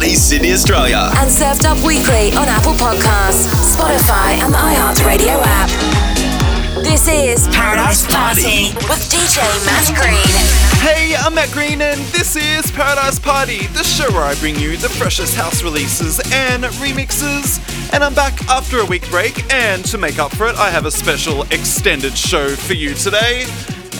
Party Sydney, Australia. And served up weekly on Apple Podcasts, Spotify, and the iHeartRadio app. This is Paradise Party with DJ Matt Green. Hey, I'm Matt Green, and this is Paradise Party, the show where I bring you the freshest house releases and remixes. And I'm back after a week break, and to make up for it, I have a special extended show for you today.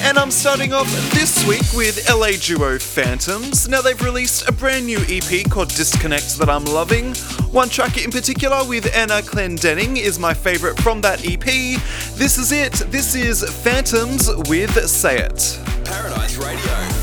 And I'm starting off this week with LA duo Phantoms. Now, they've released a brand new EP called Disconnect that I'm loving. One track in particular with Anna Clendening is my favourite from that EP. This is it. This is Phantoms with Say It. Paradise Radio.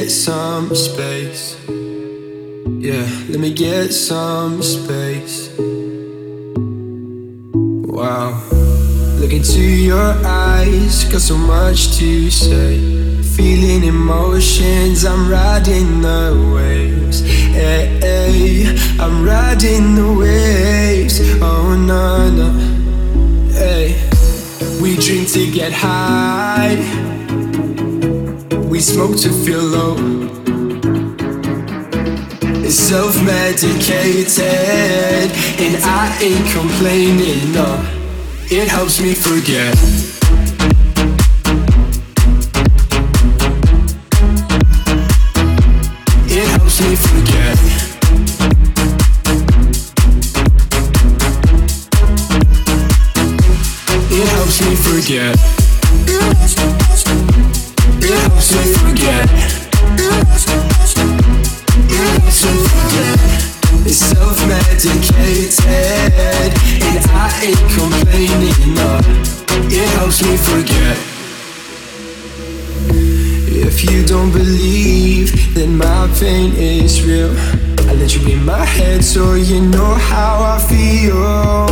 Get some space. Yeah, let me get some space. Wow. Look into your eyes, got so much to say. Feeling emotions, I'm riding the waves. Hey, hey, I'm riding the waves. Oh, no, no. Hey, we drink to get high we smoke to feel low. is self-medicated And I ain't complaining, no. It helps me forget. It helps me forget. It helps me forget so you know how I feel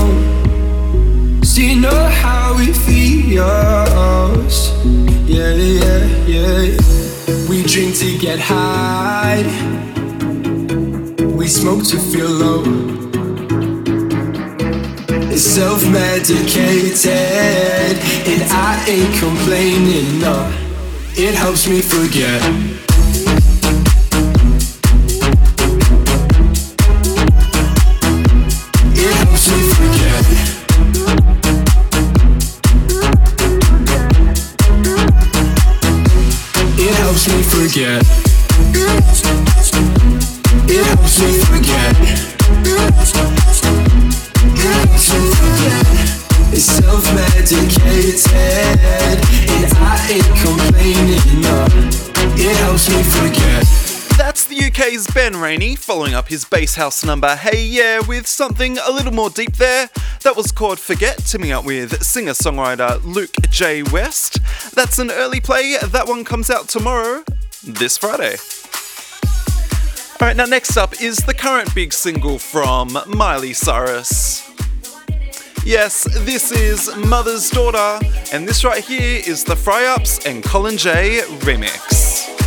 So you know how it feels Yeah, yeah, yeah We drink to get high we smoke to feel low. It's self-medicated, and I ain't complaining. No, it helps me forget. Ben Rainey following up his bass house number Hey Yeah with something a little more deep there. That was called Forget, teaming up with singer songwriter Luke J. West. That's an early play, that one comes out tomorrow, this Friday. Alright, now next up is the current big single from Miley Cyrus. Yes, this is Mother's Daughter, and this right here is the Fry Ups and Colin J remix.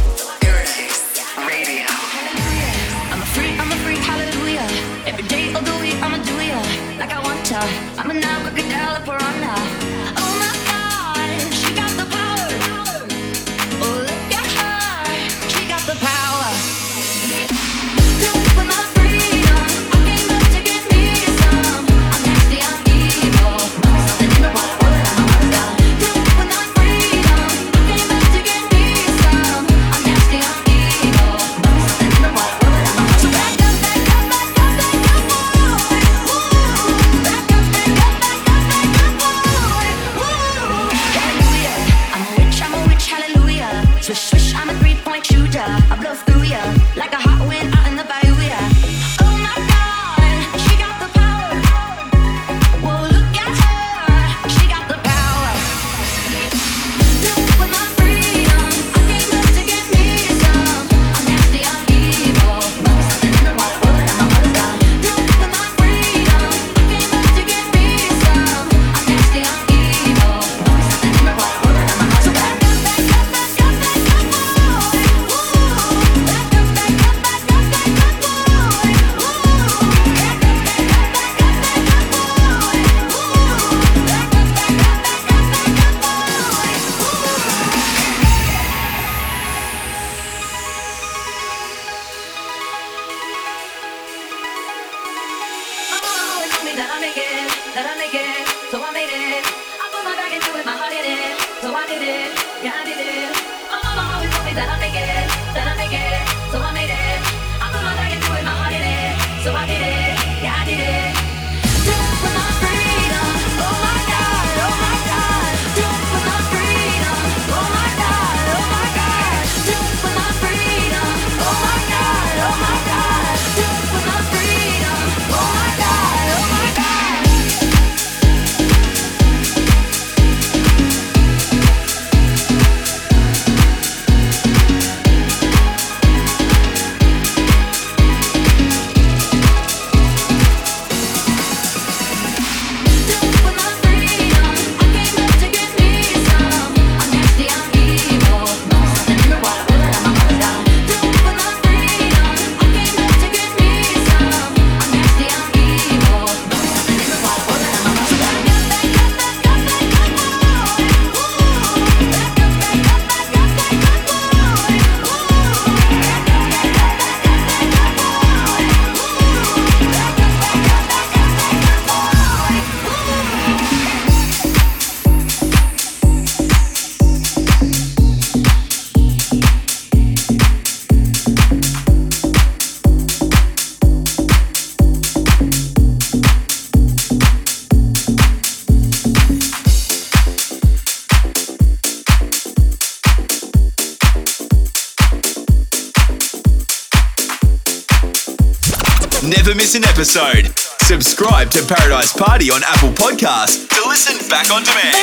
Episode. Subscribe to Paradise Party on Apple Podcasts to listen back on demand.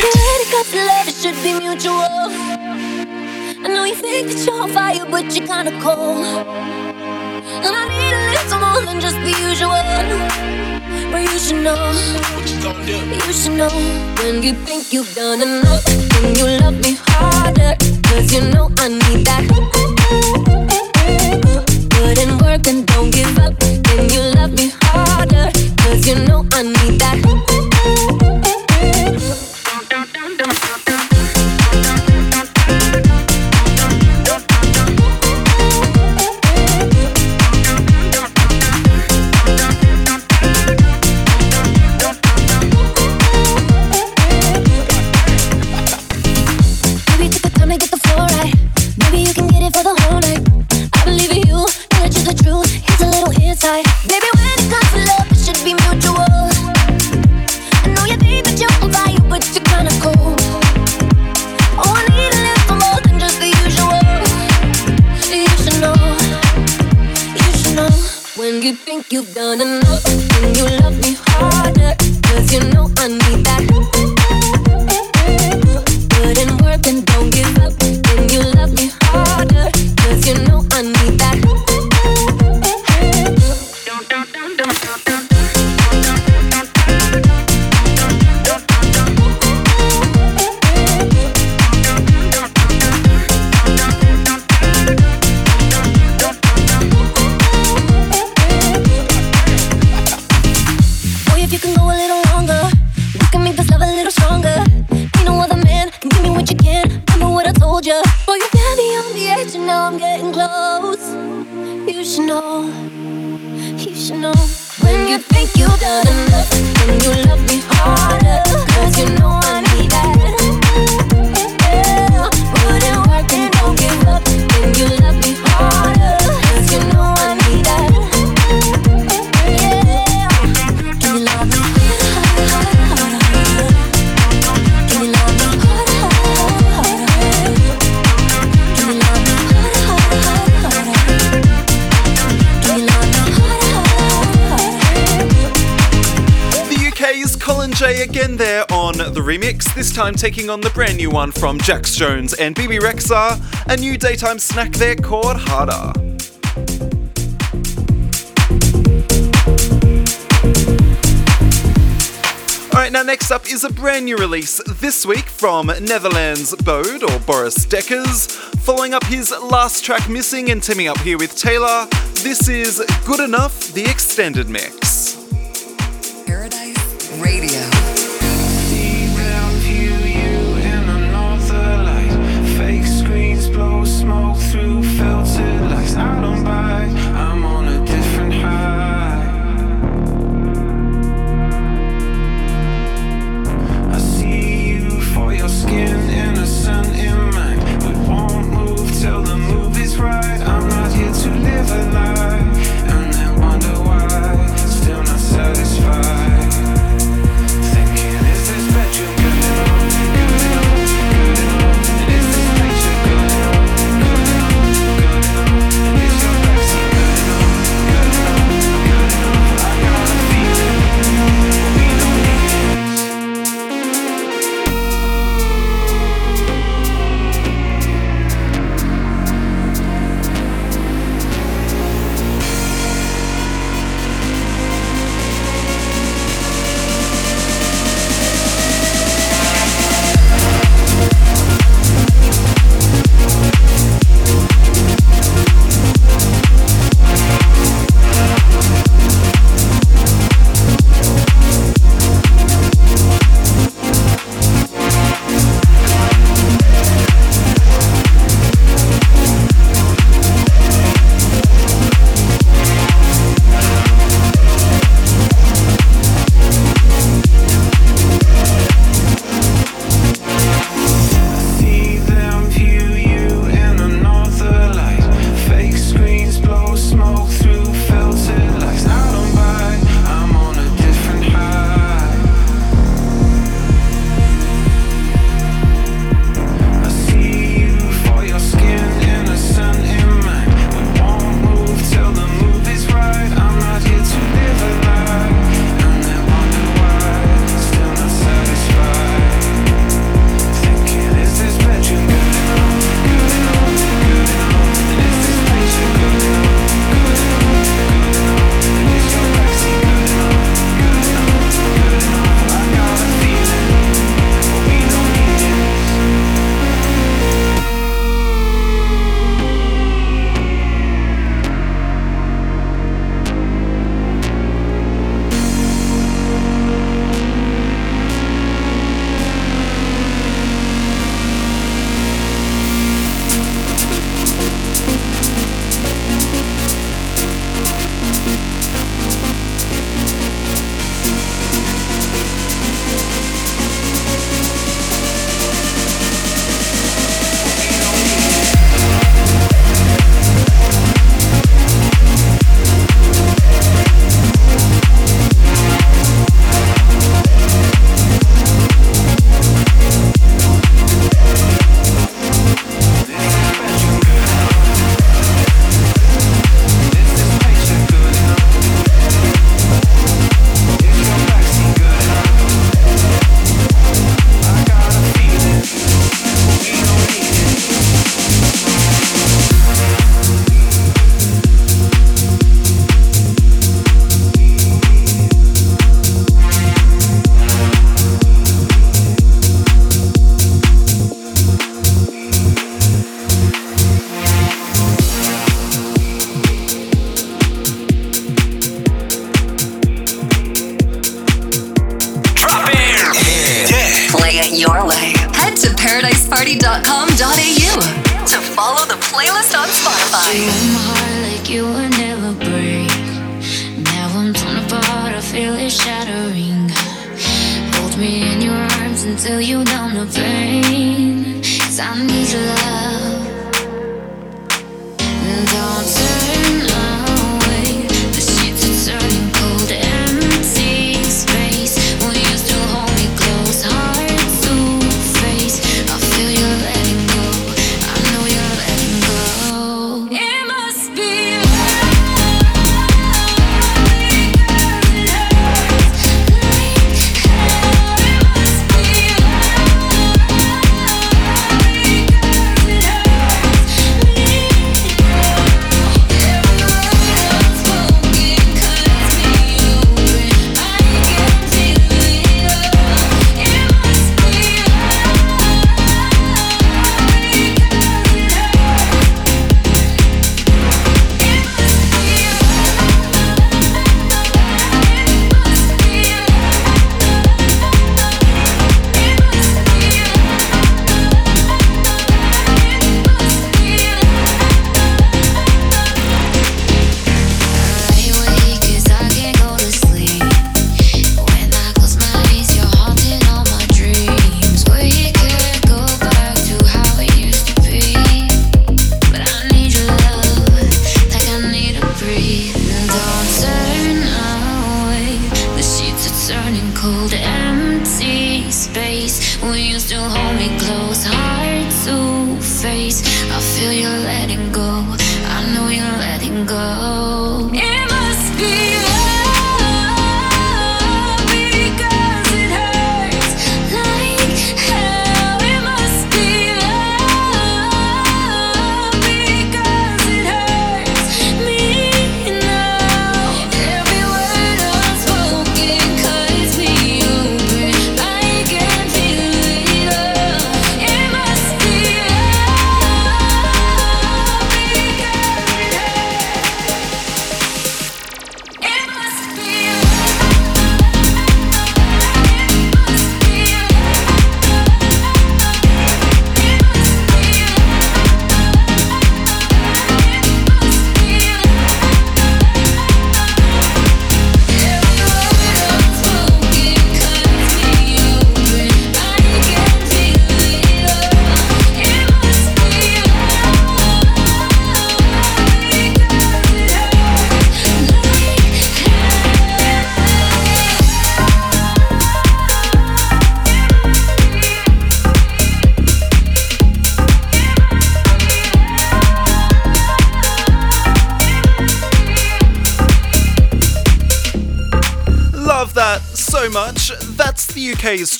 Love, it should be mutual. I know you think that you're on fire, but you're kinda cold. And I need a little more than just the usual. But you should know, you should know when you think you've done enough. Then you love me harder, cause you know I need that. Put in work and don't give up. Then you love me harder, cause you know I need that. Remix, this time taking on the brand new one from Jax Jones and Bebe Rexha, a new daytime snack there called Harder. Alright, now next up is a brand new release this week from Netherlands Bode or Boris Dekkers. Following up his last track Missing and teaming up here with Taylor, this is Good Enough, the extended mix. Paradise Radio.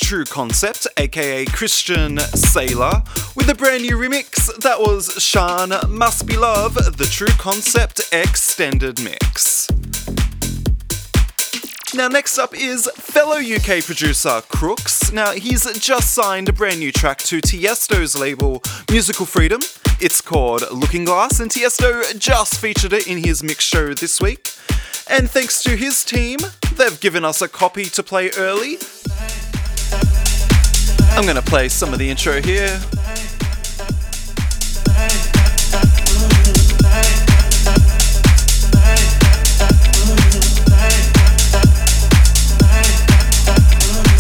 True Concept, aka Christian Sailor, with a brand new remix. That was Sean Must Be Love, the True Concept Extended Mix. Now, next up is fellow UK producer Crooks. Now, he's just signed a brand new track to Tiesto's label Musical Freedom. It's called Looking Glass, and Tiesto just featured it in his mix show this week. And thanks to his team, they've given us a copy to play early. I'm gonna play some of the intro here.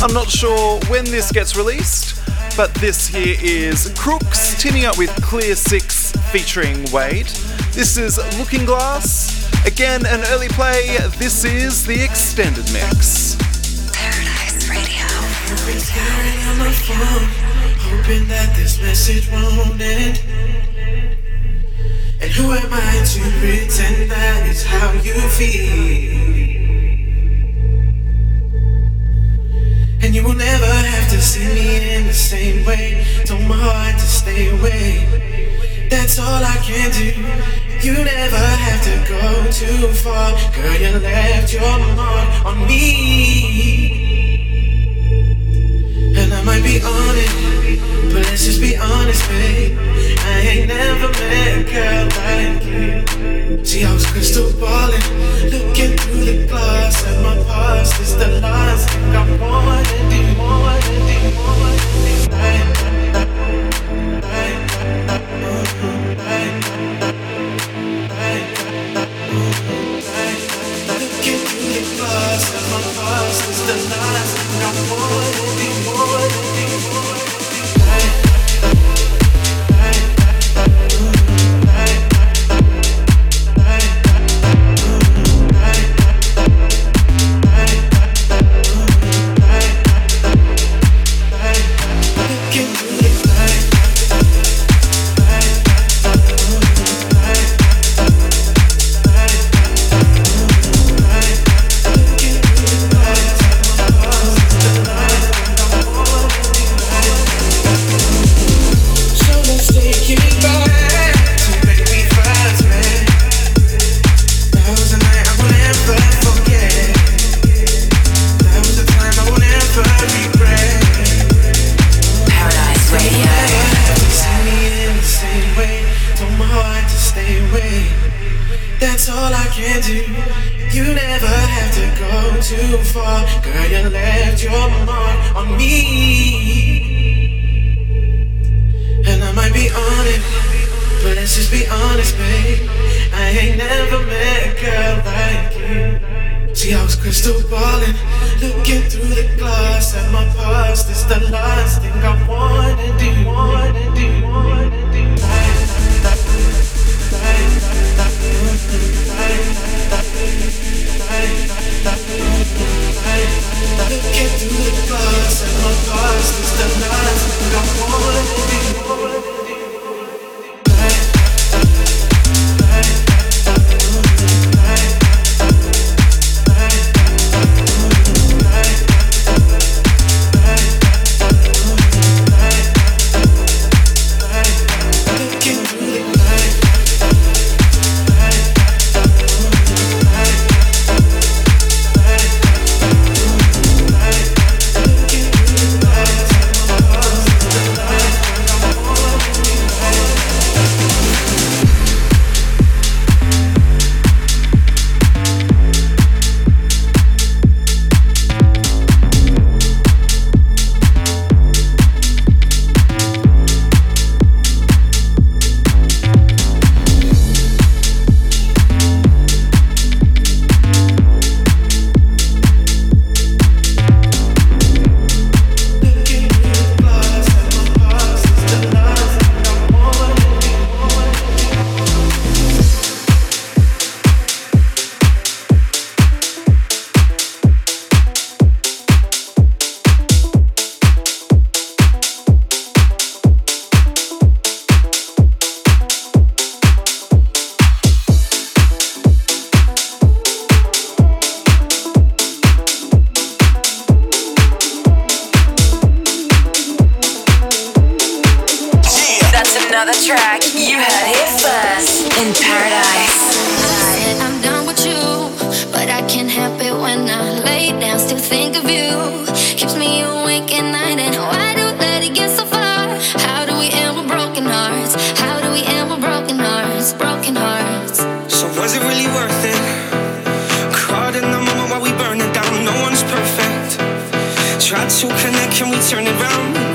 I'm not sure when this gets released, but this here is Crooks teaming up with Clear Six featuring Wade. This is Looking Glass. Again, an early play. This is the extended mix. Been staring at my phone, hoping that this message won't end. And who am I to pretend that is how you feel? And you will never have to see me in the same way. Told my heart to stay away. That's all I can do. You never have to go too far. Girl, you left your mark on me. And might be on it, but let's just be honest, babe. I ain't never met a girl like you. See, I was crystal balling, looking through the glass at my past. It's the last thing I do, wanna do, wanna another track you heard here first in paradise. I, I'm done with you, but I can't help it when I lay down. Still think of you, keeps me awake at night. And why do let it get so far? How do we end with broken hearts? How do we end with broken hearts? Broken hearts. So was it really worth it? Caught in the moment while we burn it down. No one's perfect. Try to connect, can we turn it around?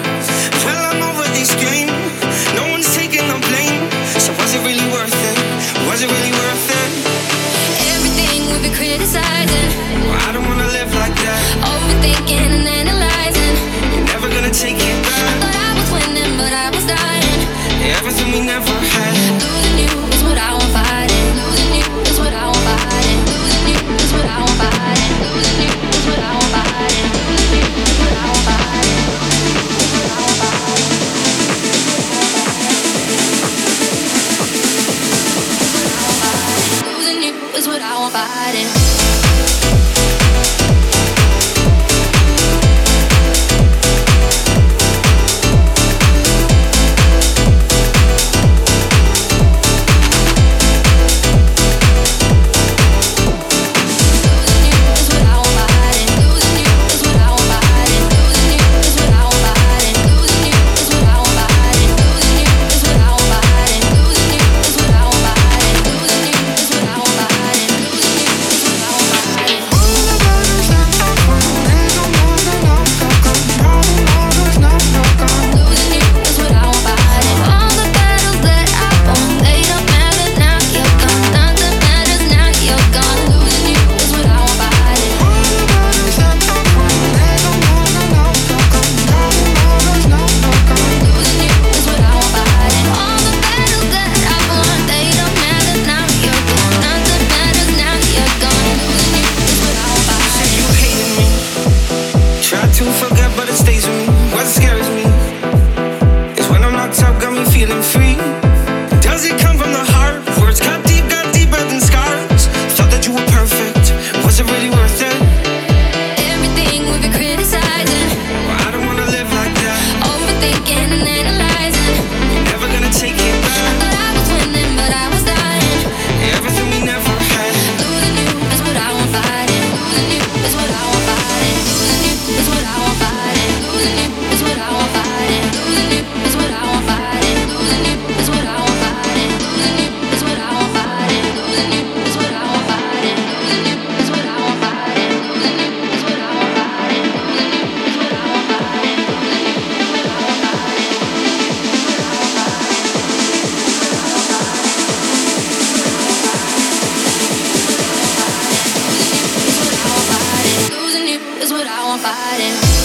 what I want fighting.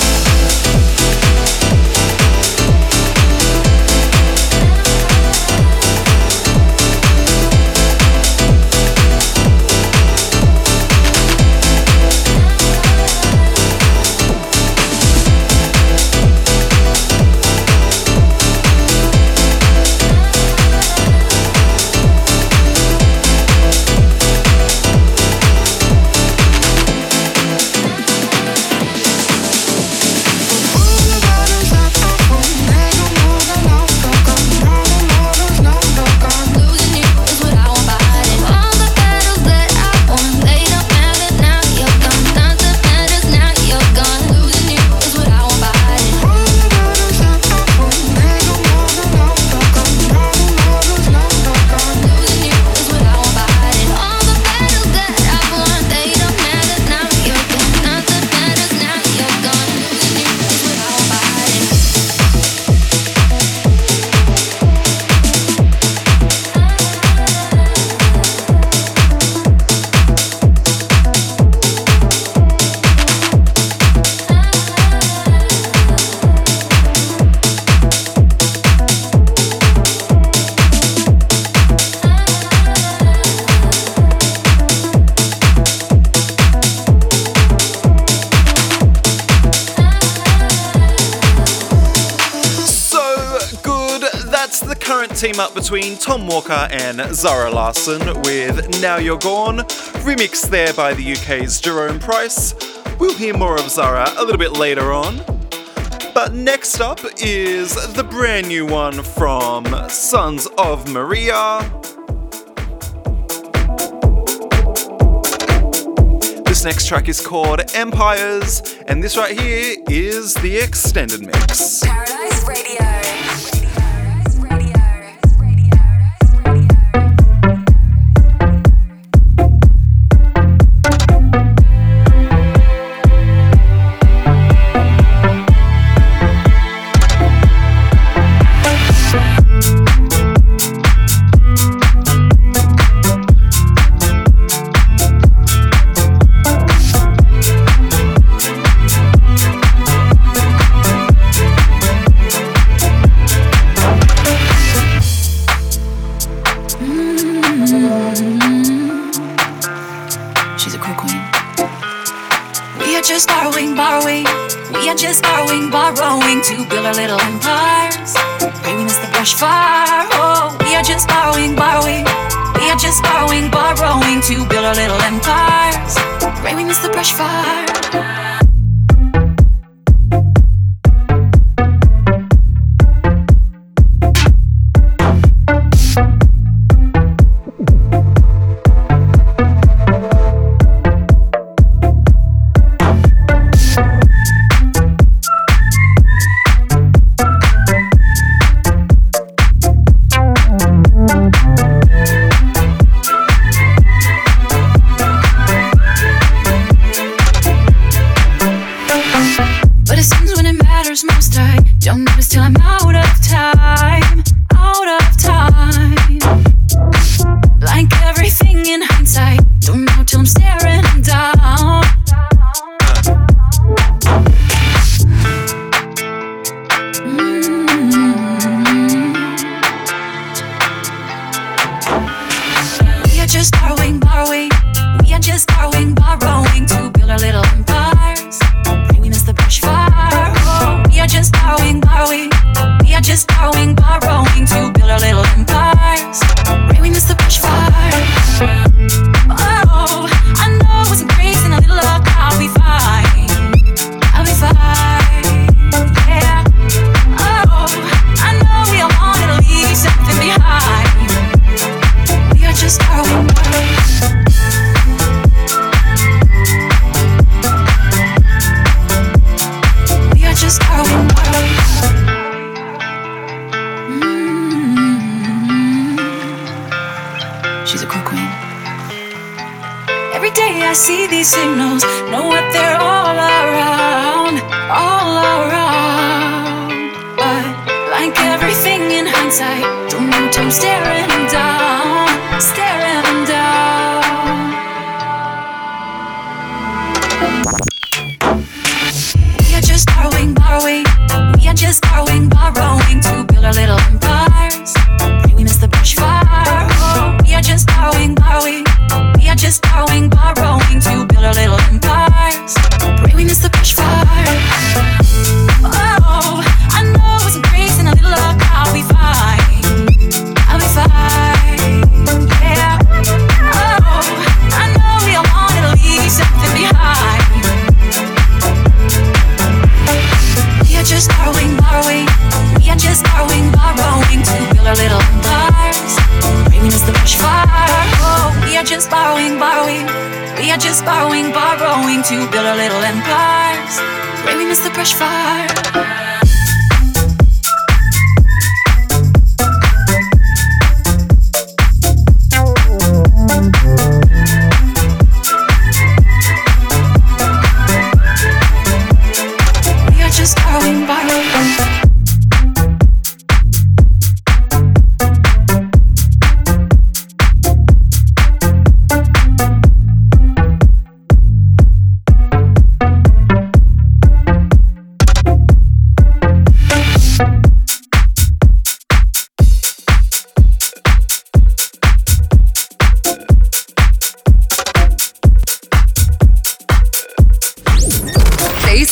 Walker and Zara Larsson with Now You're Gone, remixed there by the UK's Jerome Price. We'll hear more of Zara a little bit later on. But next up is the brand new one from Sons of Maria. This next track is called Empires, and this right here is the extended mix.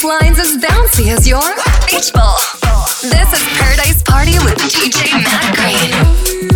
lines as bouncy as your beach ball. This is Paradise Party with DJ Matt Green.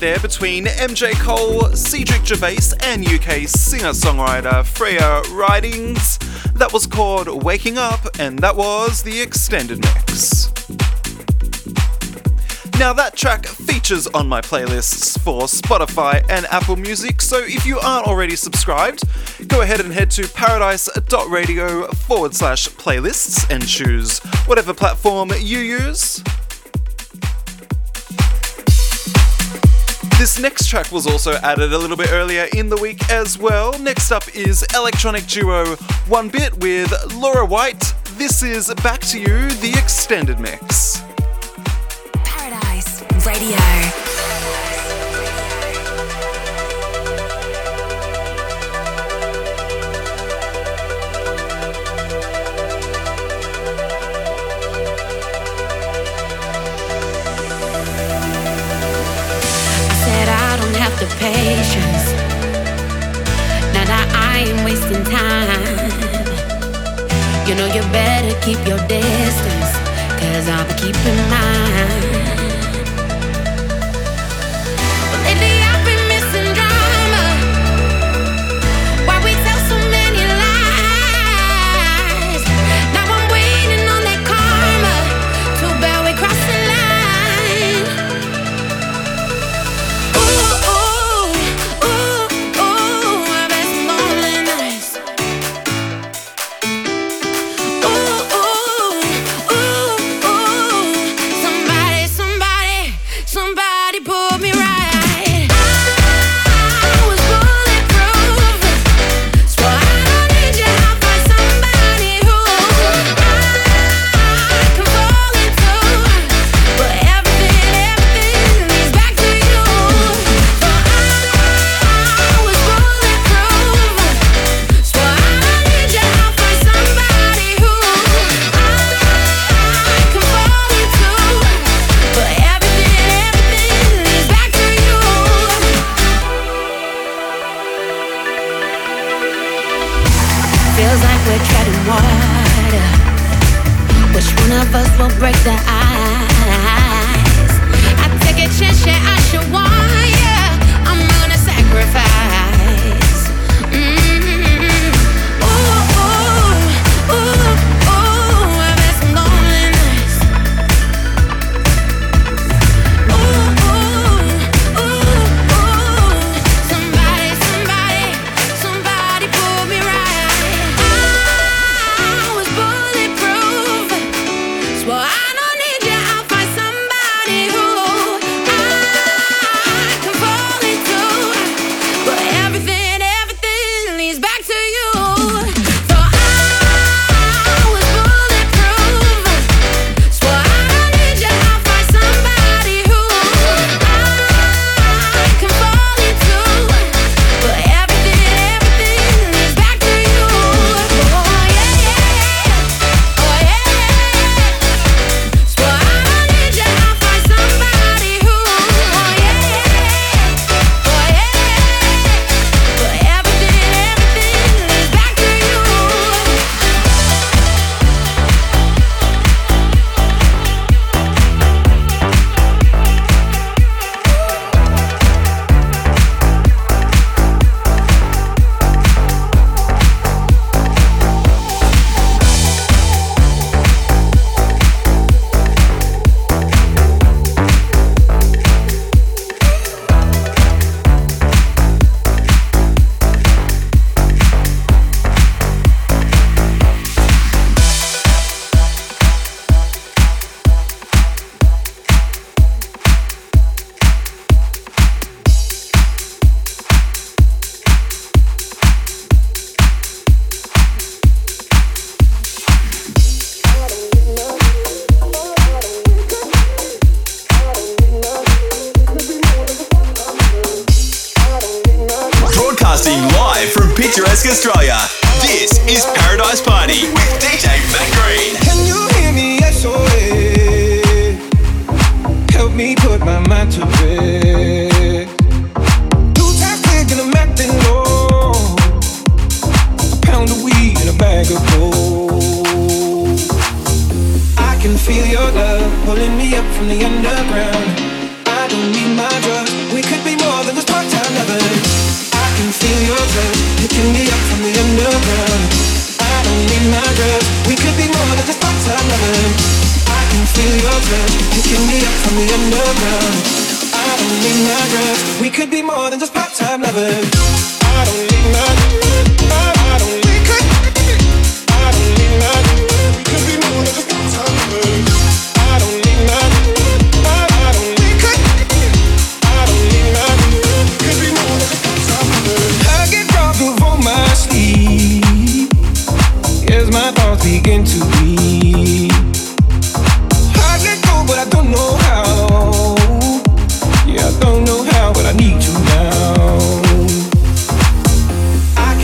There between MJ Cole, Cedric Gervais, and UK singer songwriter Freya Ridings. That was called Waking Up, and that was the extended mix. Now, that track features on my playlists for Spotify and Apple Music, so if you aren't already subscribed, go ahead and head to paradise.radio forward slash playlists and choose whatever platform you use. This next track was also added a little bit earlier in the week as well. Next up is electronic duo One Bit with Laura White. This is Back to You, the extended mix. Paradise Radio. Patience. Now that I ain't wasting time. You know you better keep your distance, cause I'll be keeping mine.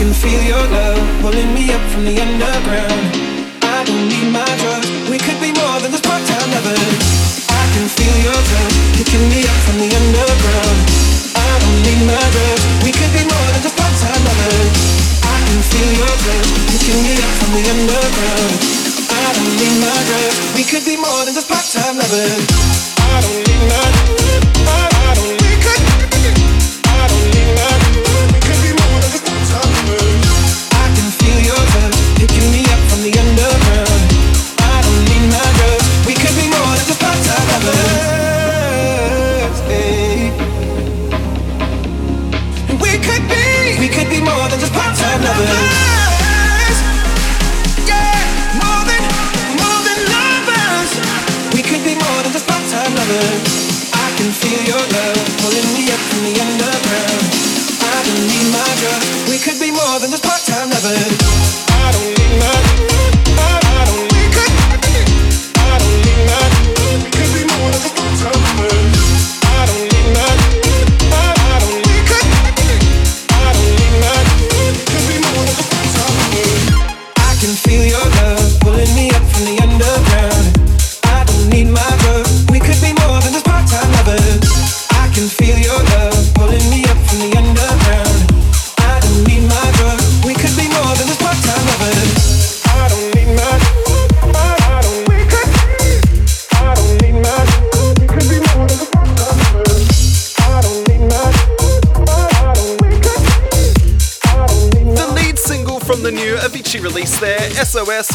Can feel your love pulling me up from the underground. I don't need my drugs. We could be more than just part-time lovers. I can feel your touch picking me up from the underground. I don't need my drugs. We could be more than just part-time lovers. I can feel your touch picking me up from the underground. I don't need my drugs. We could be more than just part-time lovers. I don't need my. I, I don't. We. I don't need my.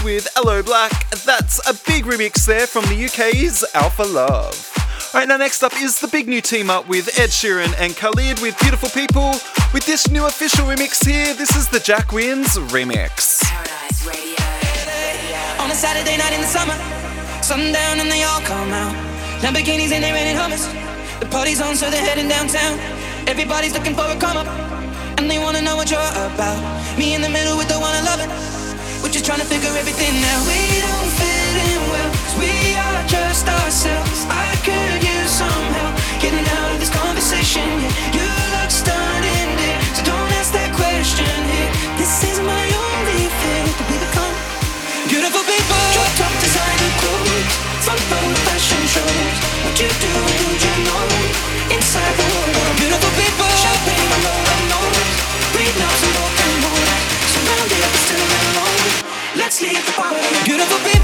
With Hello Black. That's a big remix there from the UK's Alpha Love. Alright, now next up is the big new team up with Ed Sheeran and Khalid with Beautiful People. With this new official remix here, this is the Jack Wins remix. Radio. On a Saturday night in the summer, sundown and they all come out. Lamborghinis and they renting Hummers. The party's on, so they're heading downtown. Everybody's looking for a come up, and they wanna know what you're about. Me in the middle with the one I love it. We're just trying to figure everything out. We don't fit in well, 'cause we are just ourselves. I could use some help getting out of this conversation. Yeah, you look stunning, dear, so don't ask that question here. This is my only fear that we become beautiful people. Drop top designer clothes, front row fashion shows. What you do, do you know? Inside beautiful people.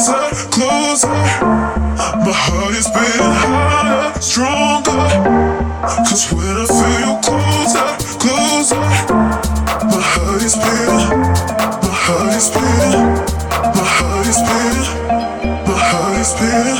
closer, closer. My heart is beating harder, stronger. Cause when I feel you closer, closer, my heart is beating, my heart is beating, my heart is beating, my heart is beating.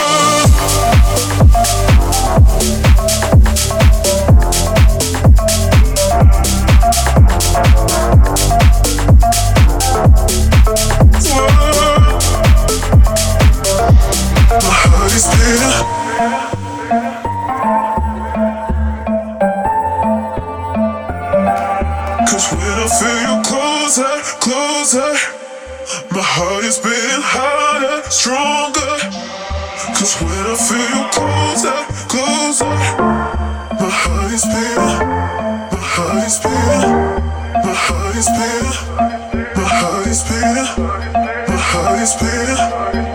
always been harder, stronger. Cause when I feel you closer, closer, my heart is beating, my heart is beating, my heart is beating, my heart is beating, my heart is beating.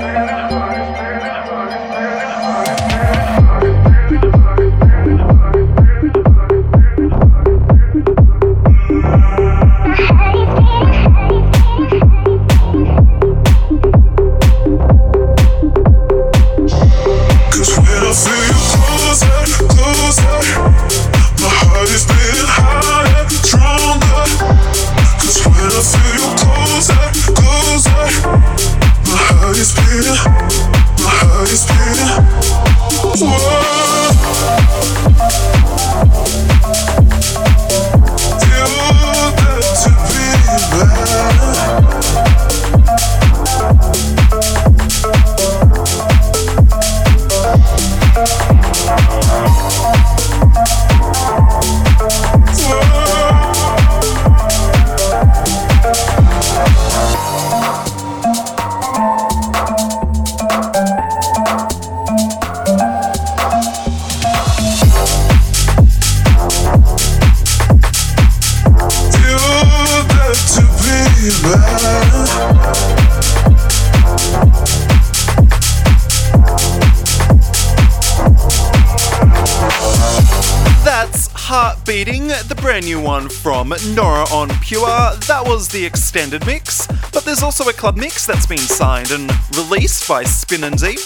Brand new one from Nora En Pure. That was the extended mix, but there's also a club mix that's been signed and released by Spinnin' Deep.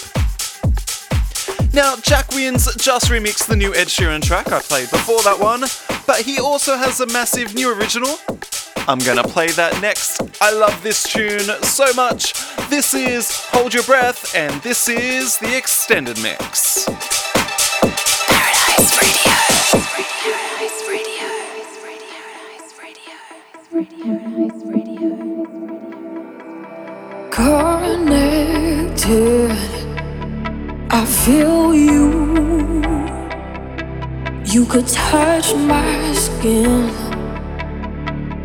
Now, Jack Wins just remixed the new Ed Sheeran track I played before that one, but he also has a massive new original. I'm gonna play that next. I love this tune so much. This is Hold Your Breath, and this is the extended mix. Connected, I feel you. You could touch my skin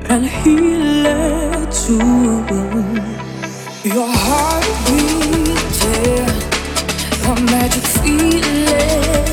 and heal it too. Your heart beating, a magic feeling.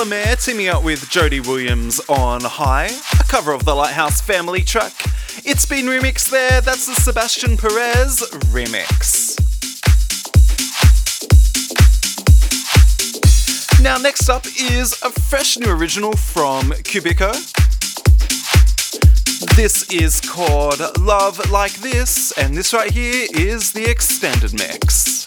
Delamere teaming up with Jody Williams on High, a cover of the Lighthouse Family track. It's been remixed there, that's the Sebastian Perez remix. Now, next up is a fresh new original from Cubico. This is called Love Like This, and this right here is the extended mix.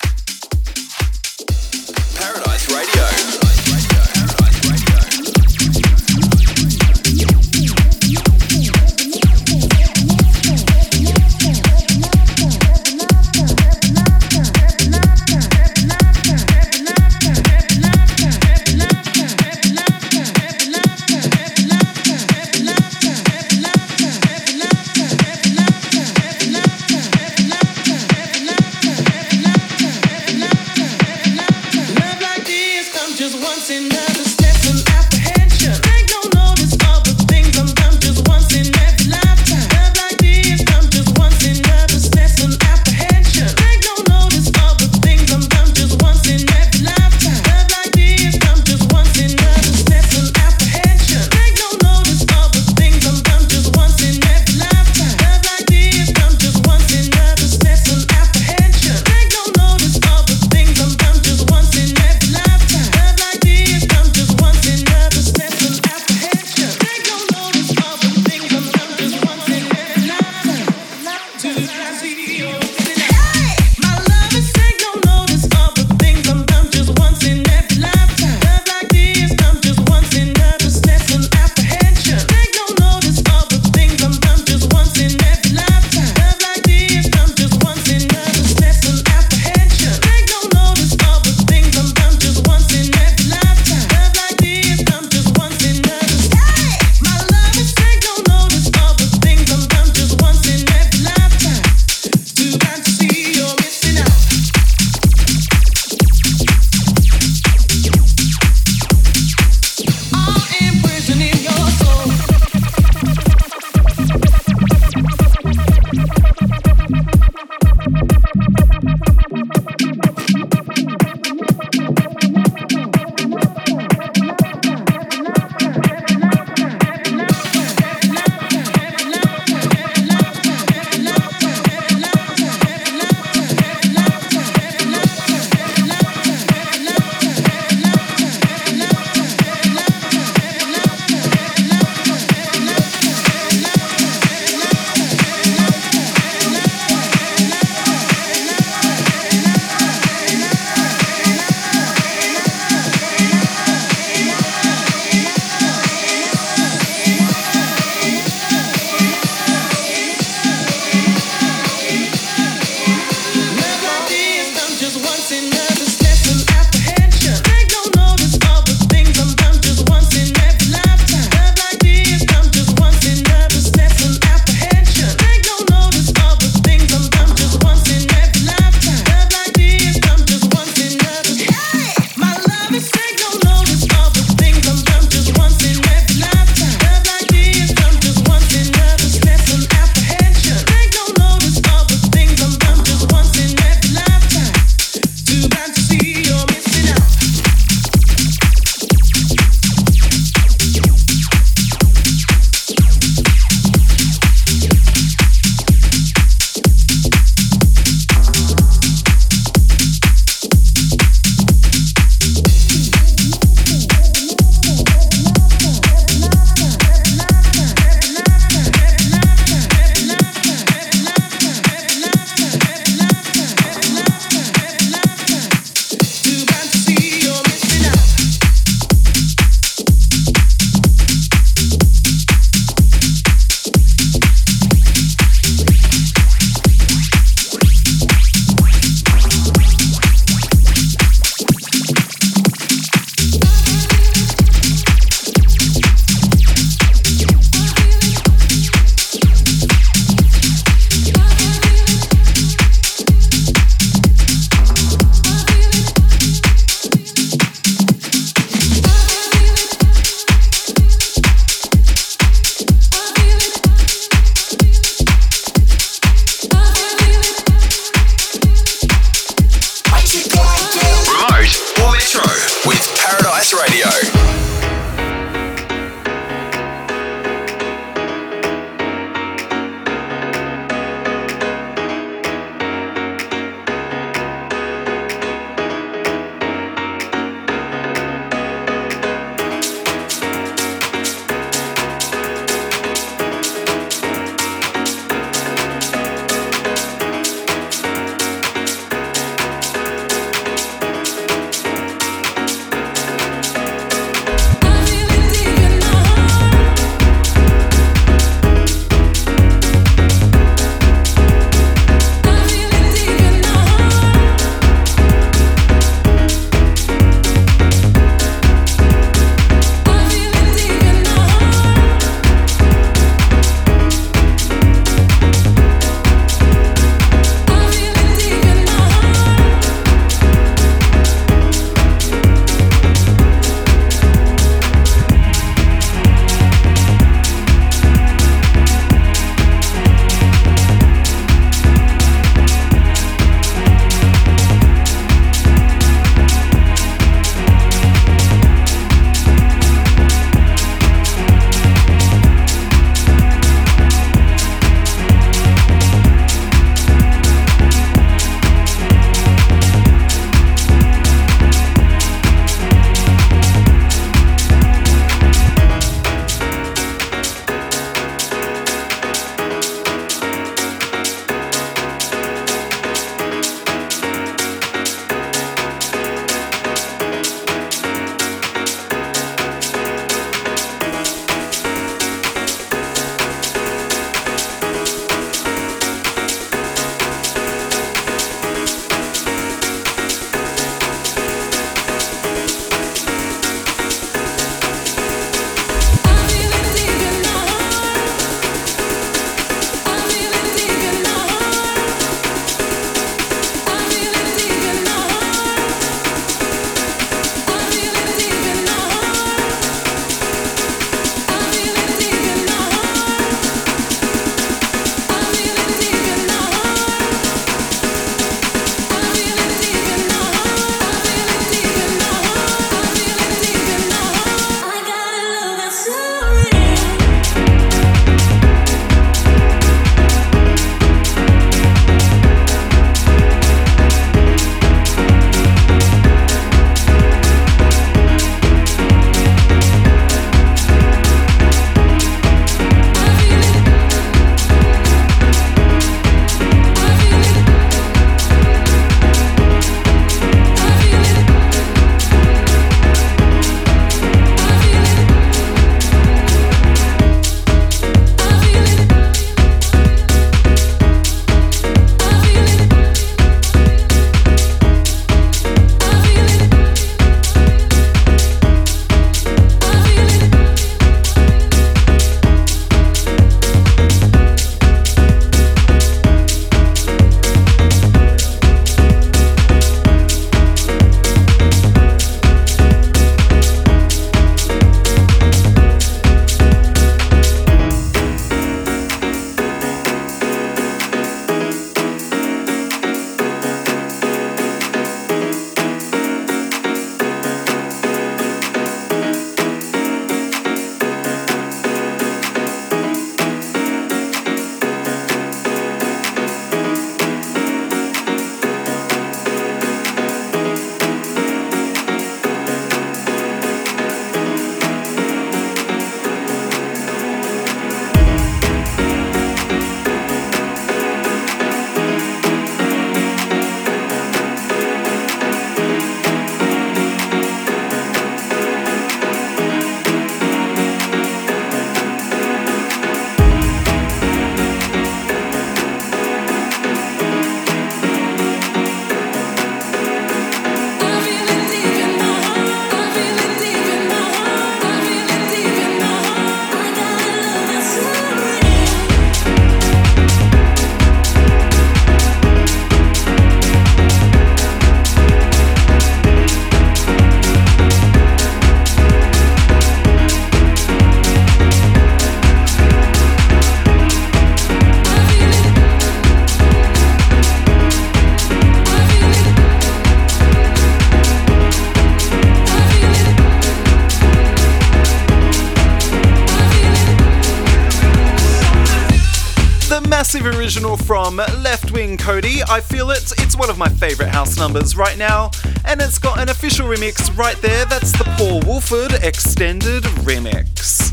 I feel it. It's one of my favourite house numbers right now, and it's got an official remix right there. That's the Paul Woolford extended remix.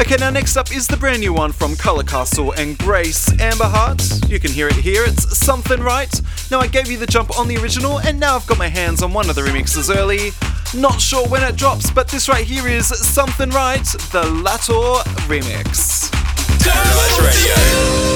Okay, now next up is the brand new one from Color Castle and Grace Amber Heart. You can hear it here, it's Something Right. Now, I gave you the jump on the original, and now I've got my hands on one of the remixes early. Not sure when it drops, but this right here is Something Right, the Lator remix. Paradise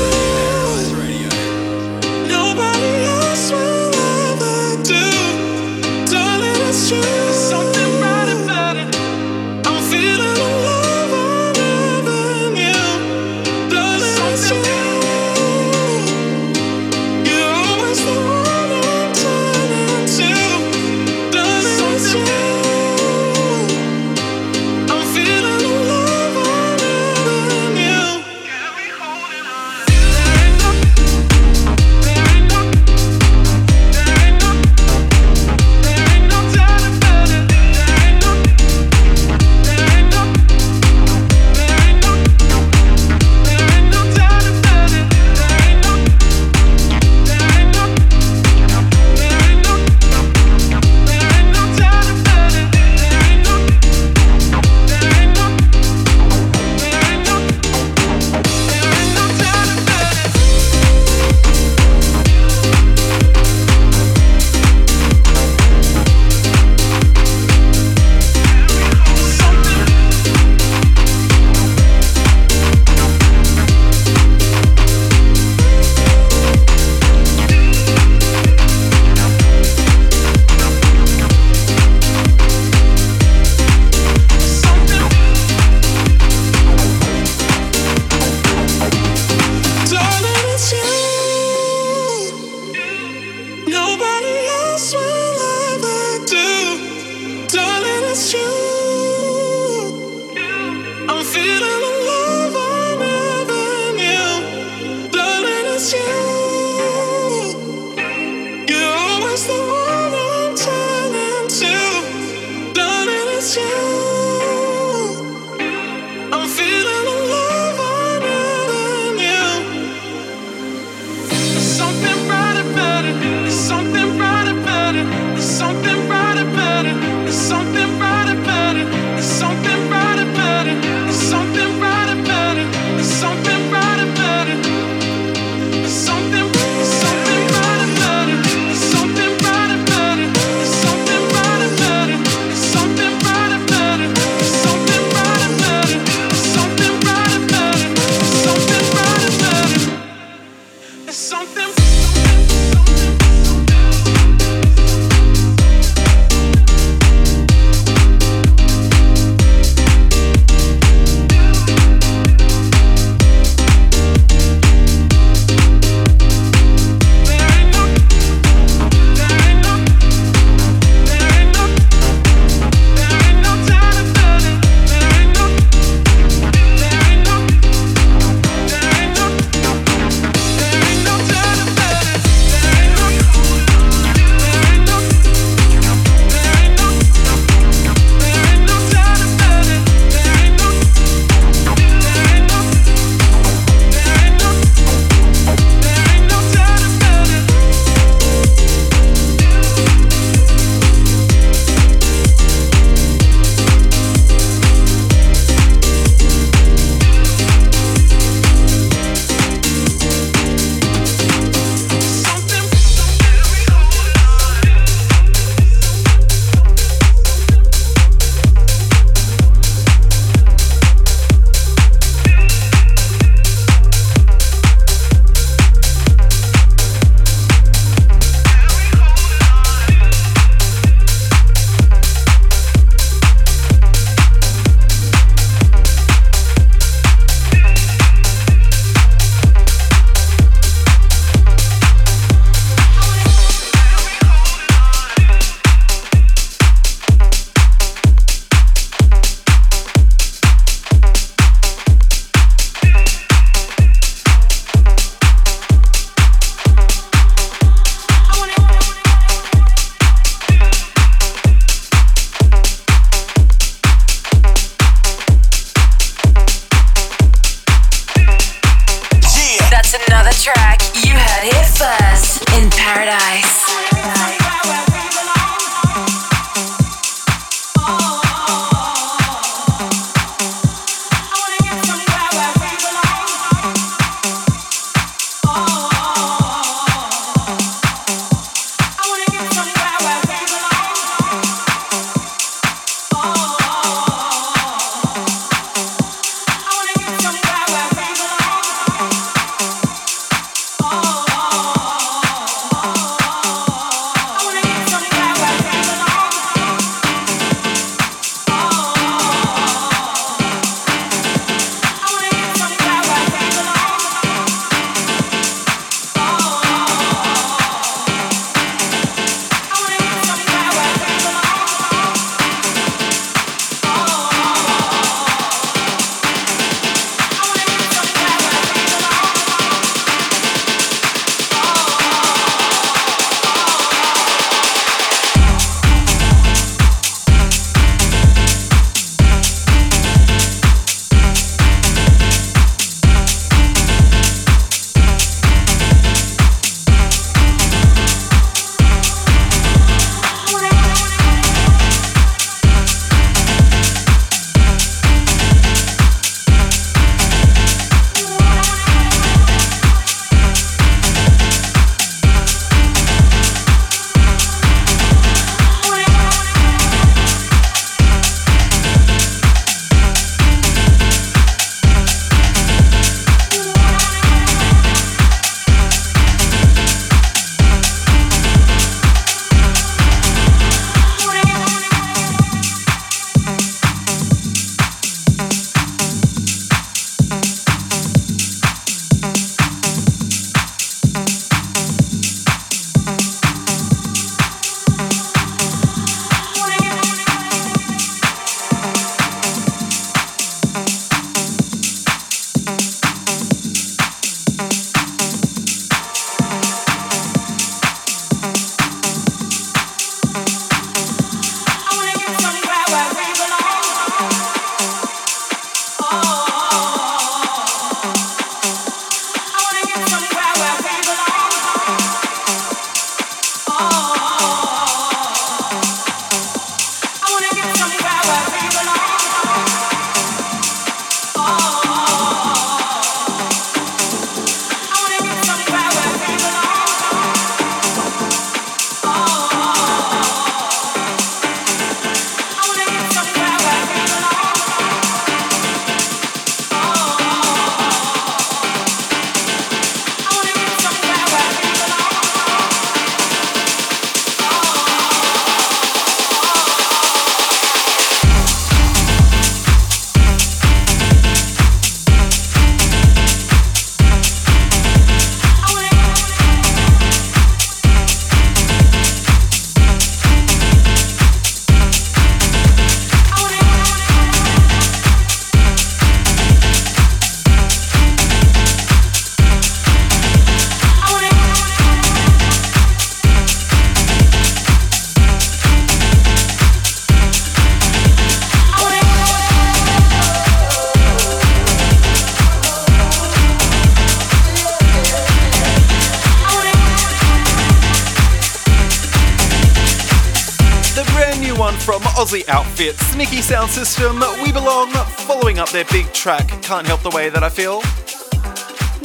from Aussie outfit Sneaky Sound System, We Belong, following up their big track Can't Help the Way That I Feel.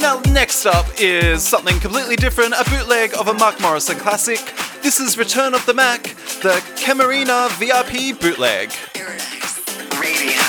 Now, next up is something completely different, a bootleg of a Mark Morrison classic. This is Return of the Mac, the Camarina VIP bootleg. While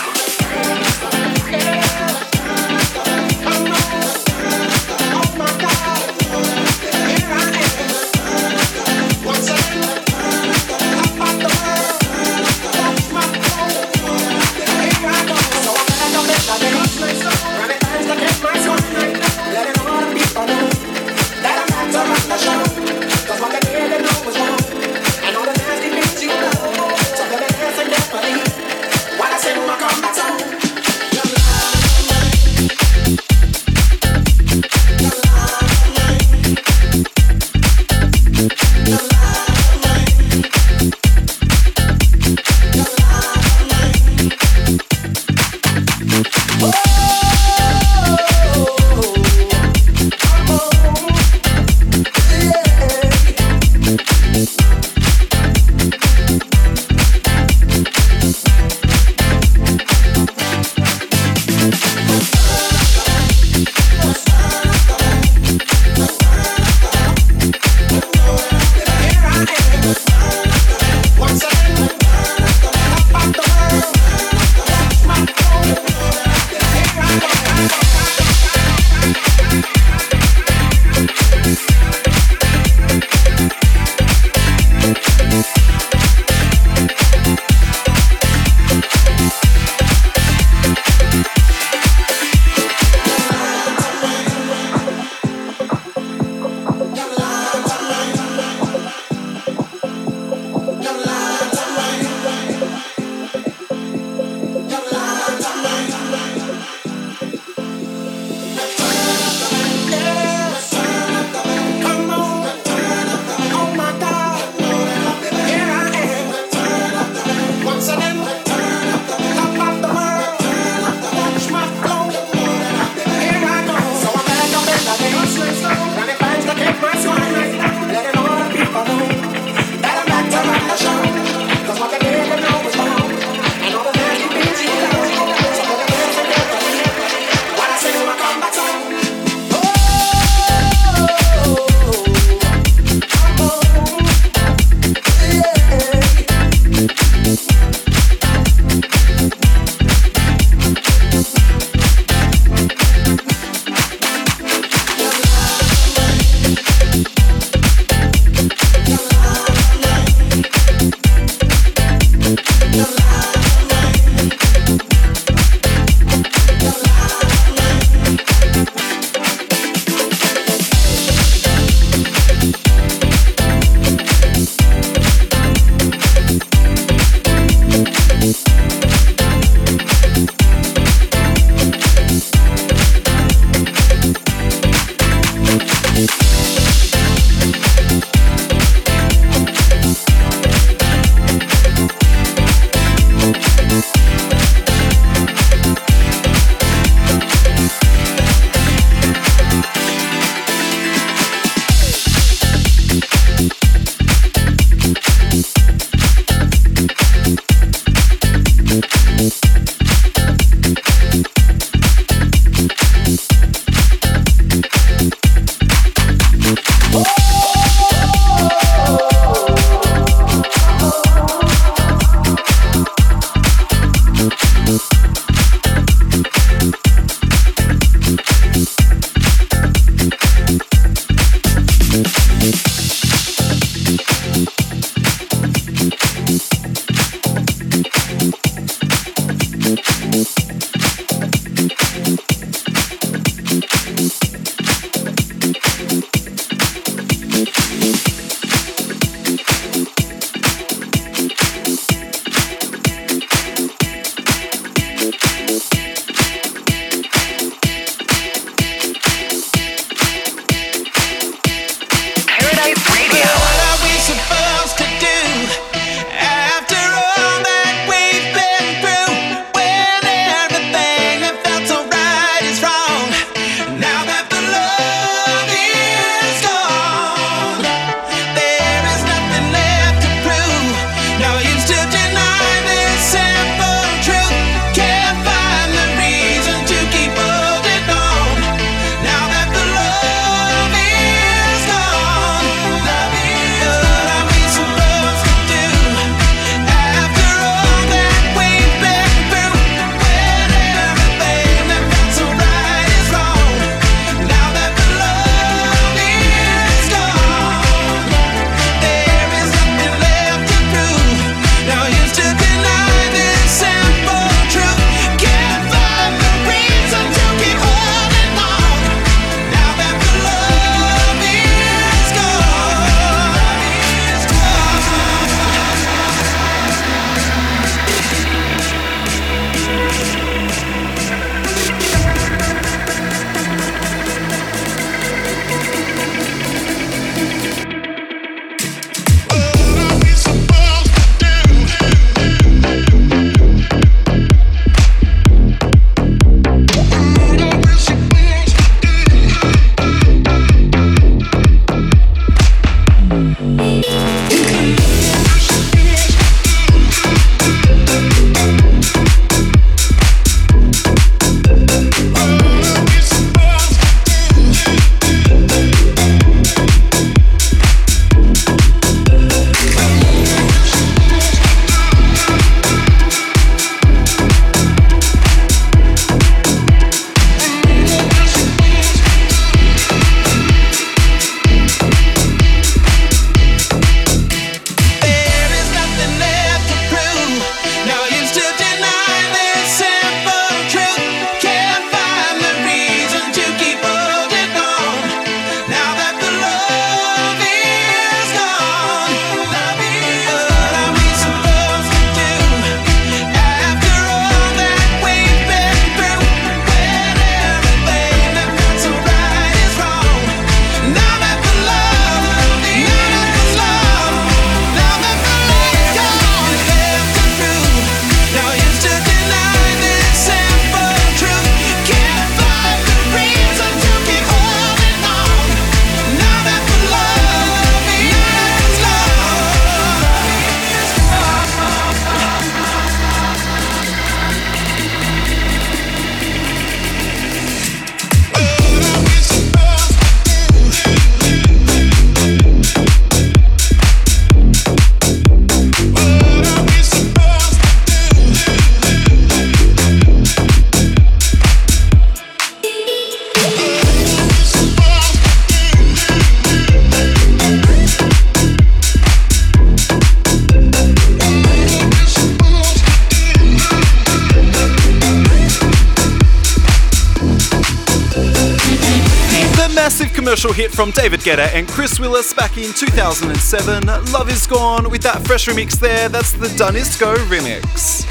hit from David Guetta and Chris Willis back in 2007. Love is Gone with that fresh remix there. That's the Danisco remix.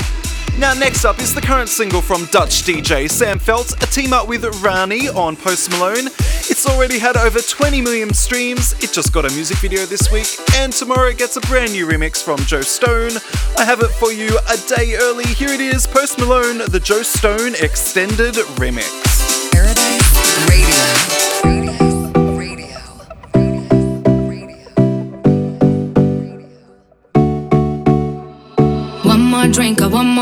Now, next up is the current single from Dutch DJ Sam Feldt, a team up with Rani on Post Malone. It's already had over 20 million streams, it just got a music video this week, and tomorrow it gets a brand new remix from Joe Stone. I have it for you a day early. Here it is Post Malone, the Joe Stone Extended Remix.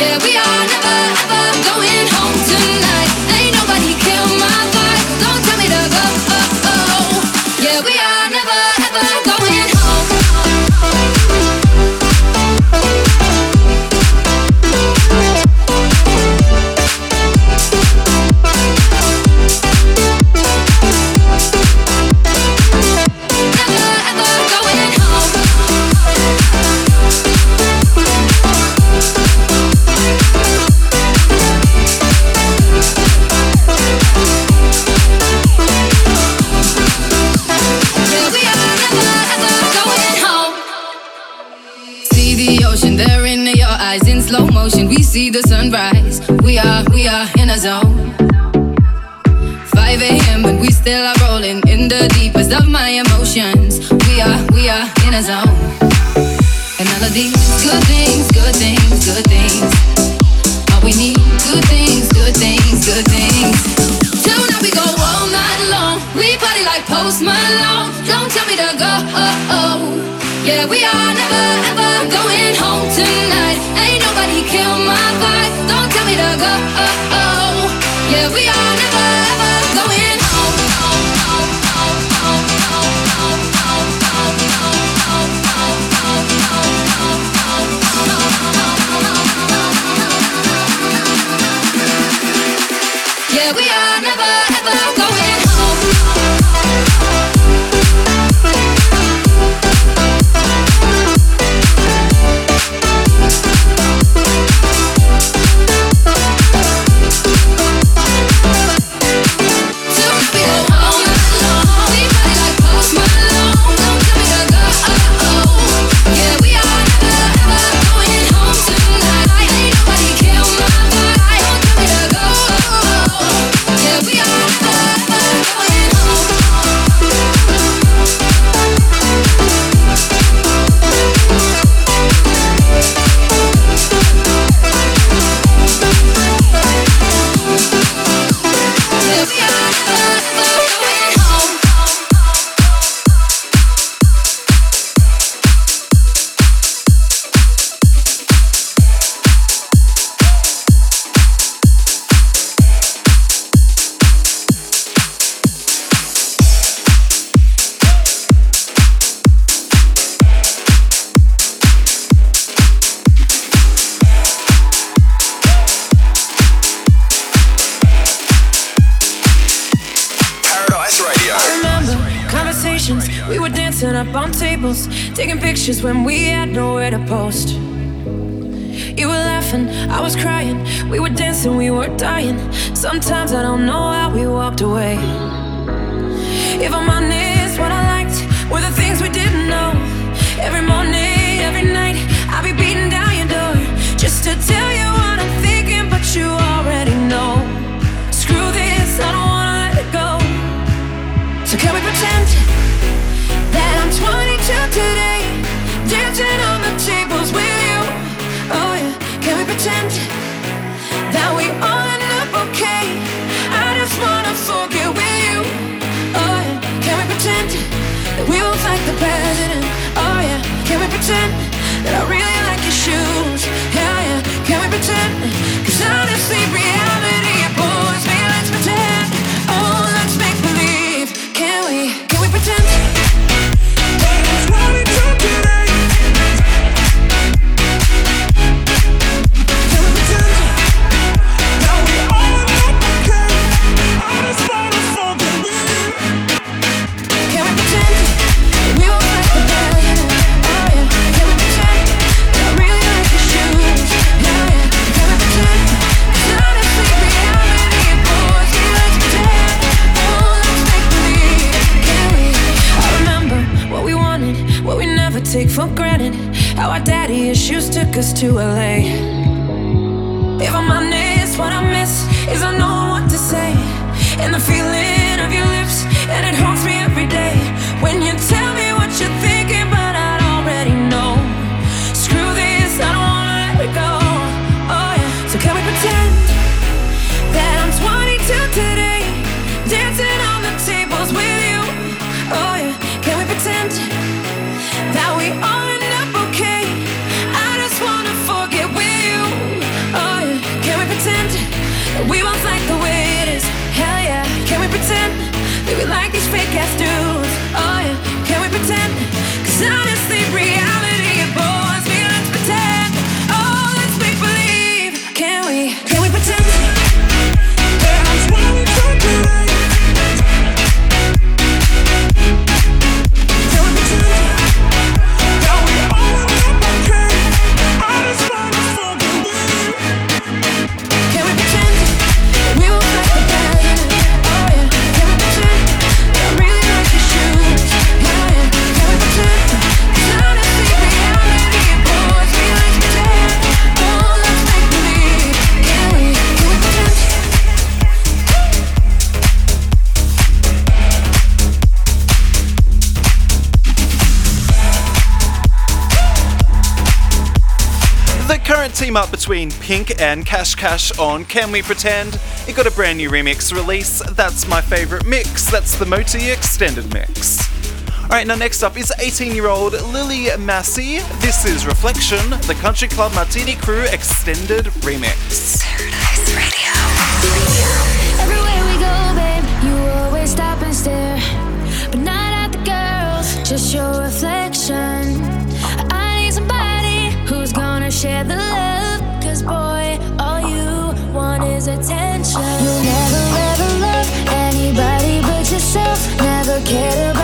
Yeah, we are never ever going that I us to LA. team up between Pink and Cash Cash on Can We Pretend. It got a brand new remix release. That's my favourite mix. That's the Moti Extended Mix. Alright, now next up is 18 year old Lily Massey. This is Reflection, the Country Club Martini Crew Extended Remix. care about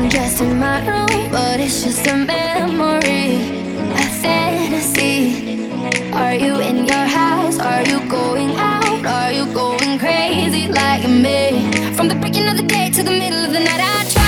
undressed in my room, but it's just a memory, a fantasy. Are you in your house? Are you going out? Are you going crazy like me? From the breaking of the day to the middle of the night, I try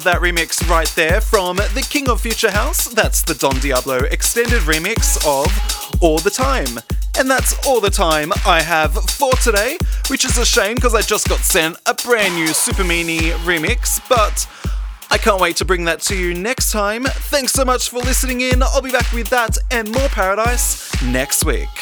love that remix right there from the King of Future House. That's the Don Diablo extended remix of All the Time. And that's all the time I have for today, which is a shame because I just got sent a brand new Super Mini remix, but I can't wait to bring that to you next time. Thanks so much for listening in. I'll be back with that and more Paradise next week.